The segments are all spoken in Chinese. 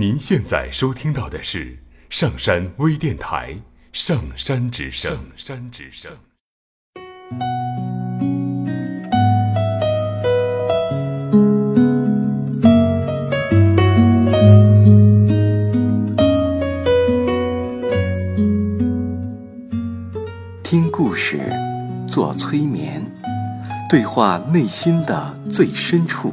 您现在收听到的是上山微电台《上山之声》。上山之声。听故事，做催眠，对话内心的最深处，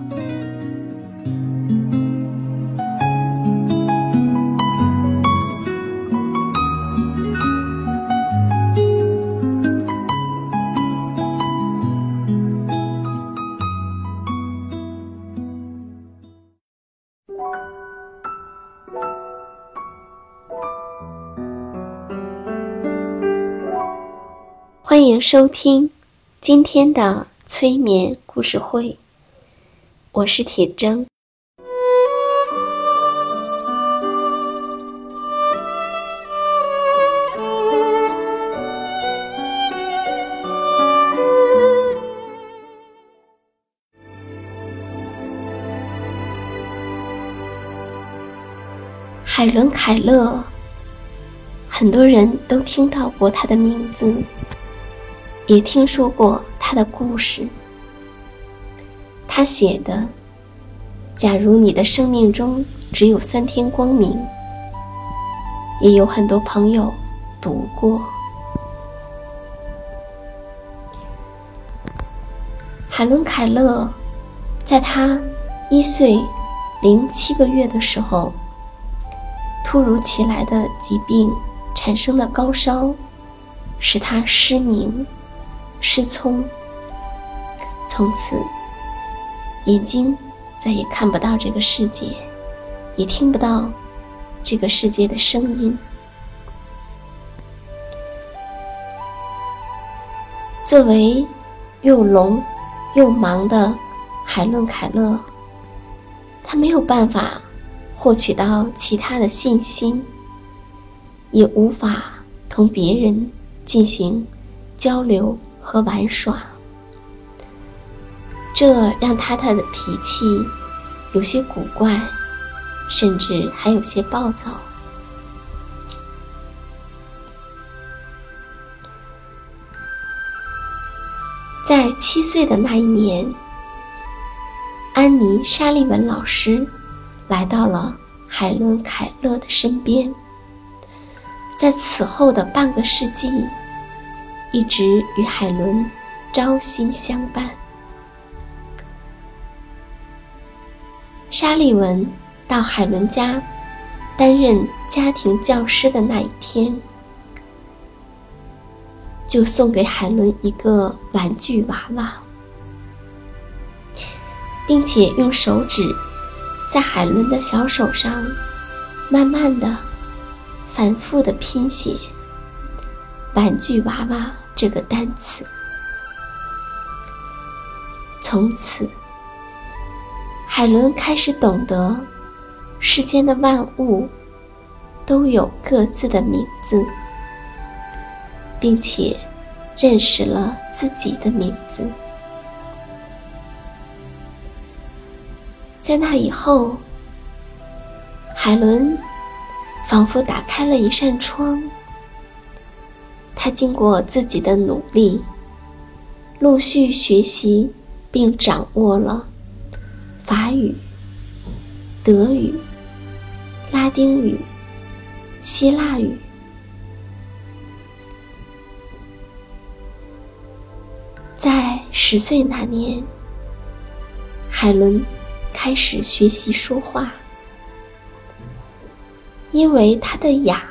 欢迎收听今天的催眠故事会，我是铁铮。海伦·凯勒，很多人都听到过他的名字。也听说过他的故事。他写的：“假如你的生命中只有三天光明。”也有很多朋友读过。海伦·凯勒在他一岁零七个月的时候，突如其来的疾病产生的高烧，使他失明。失聪，从此眼睛再也看不到这个世界，也听不到这个世界的声音。作为又聋又盲的海伦·凯勒，他没有办法获取到其他的信息，也无法同别人进行交流。和玩耍，这让他的脾气有些古怪，甚至还有些暴躁。在七岁的那一年，安妮·沙利文老师来到了海伦·凯勒的身边。在此后的半个世纪。一直与海伦朝夕相伴。沙利文到海伦家担任家庭教师的那一天，就送给海伦一个玩具娃娃，并且用手指在海伦的小手上慢慢的、反复的拼写“玩具娃娃”。这个单词，从此，海伦开始懂得，世间的万物都有各自的名字，并且认识了自己的名字。在那以后，海伦仿佛打开了一扇窗。他经过自己的努力，陆续学习并掌握了法语、德语、拉丁语、希腊语。在十岁那年，海伦开始学习说话，因为他的哑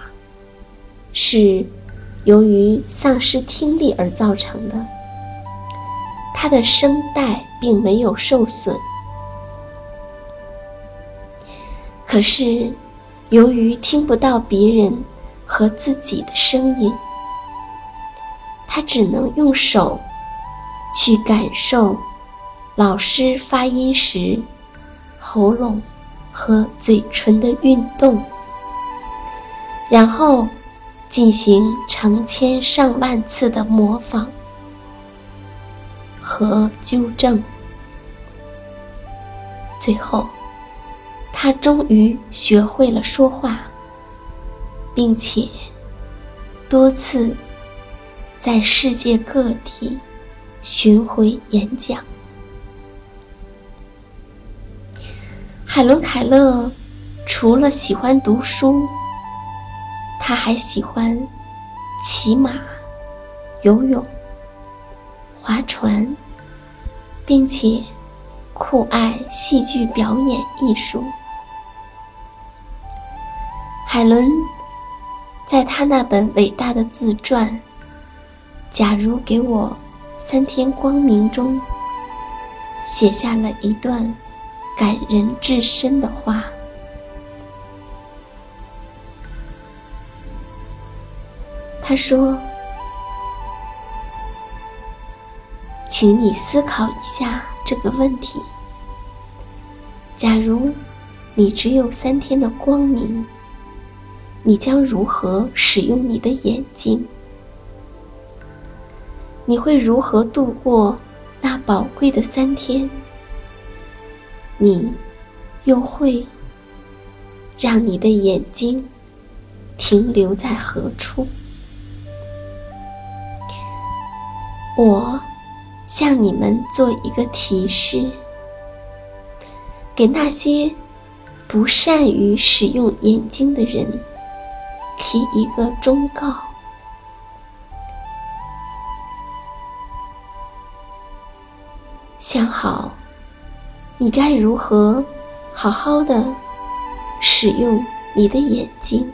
是。由于丧失听力而造成的，他的声带并没有受损。可是，由于听不到别人和自己的声音，他只能用手去感受老师发音时喉咙和嘴唇的运动，然后进行成千上万次的模仿和纠正，最后，他终于学会了说话，并且多次在世界各地巡回演讲。海伦·凯勒除了喜欢读书，他还喜欢骑马、游泳、划船，并且酷爱戏剧表演艺术。海伦在他那本伟大的自传《假如给我三天光明》中写下了一段。感人至深的话。他说：“请你思考一下这个问题。假如你只有三天的光明，你将如何使用你的眼睛？你会如何度过那宝贵的三天？”你又会让你的眼睛停留在何处？我向你们做一个提示，给那些不善于使用眼睛的人提一个忠告：想好。你该如何好好的使用你的眼睛？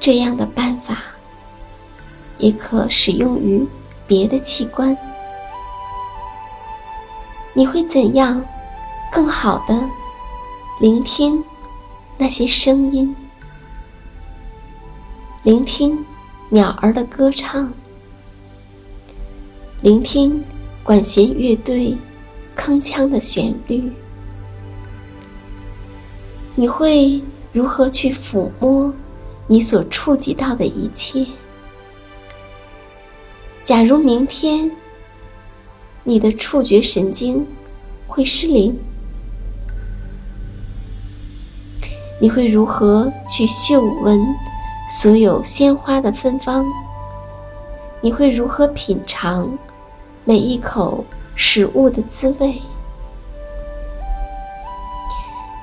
这样的办也可使用于别的器官。你会怎样更好的聆听那些声音？聆听鸟儿的歌唱，聆听。管弦乐队铿锵的旋律，你会如何去抚摸你所触及到的一切？假如明天你的触觉神经会失灵，你会如何去嗅闻所有鲜花的芬芳？你会如何品尝？每一口食物的滋味，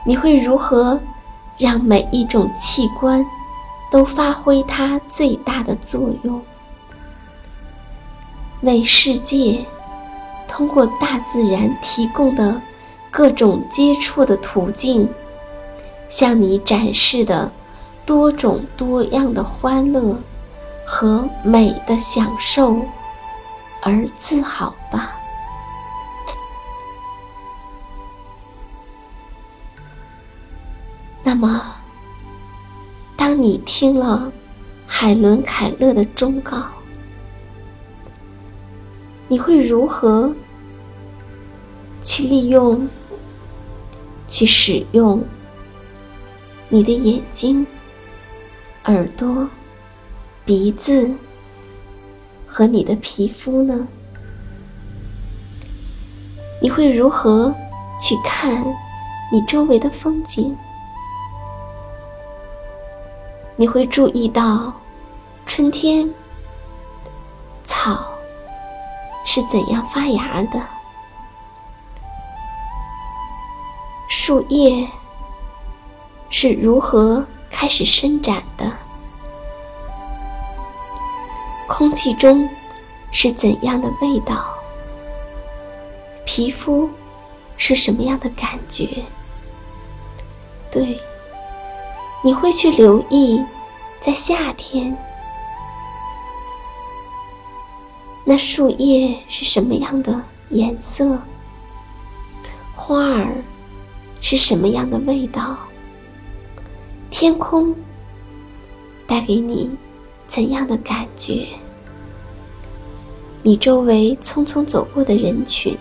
你会如何让每一种器官都发挥它最大的作用，为世界通过大自然提供的各种接触的途径，向你展示的多种多样的欢乐和美的享受？而自豪吧。那么，当你听了海伦·凯勒的忠告，你会如何去利用、去使用你的眼睛、耳朵、鼻子？和你的皮肤呢？你会如何去看你周围的风景？你会注意到春天是怎样发芽的，树叶是如何开始伸展的？空气中是怎样的味道？皮肤是什么样的感觉？对，你会去留意，在夏天，那树叶是什么样的颜色？花儿是什么样的味道？天空带给你怎样的感觉？你周围匆匆走过的人群，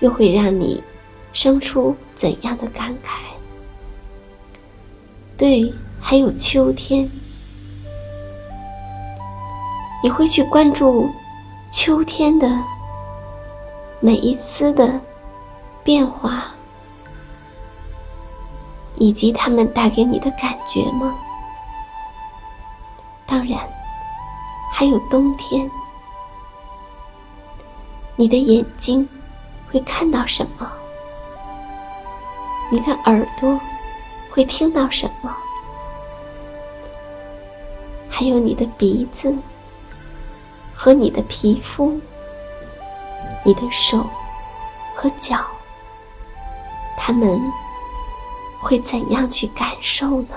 又会让你生出怎样的感慨？对，还有秋天，你会去关注秋天的每一丝的变化，以及它们带给你的感觉吗？当然。还有冬天，你的眼睛会看到什么？你的耳朵会听到什么？还有你的鼻子和你的皮肤，你的手和脚，他们会怎样去感受呢？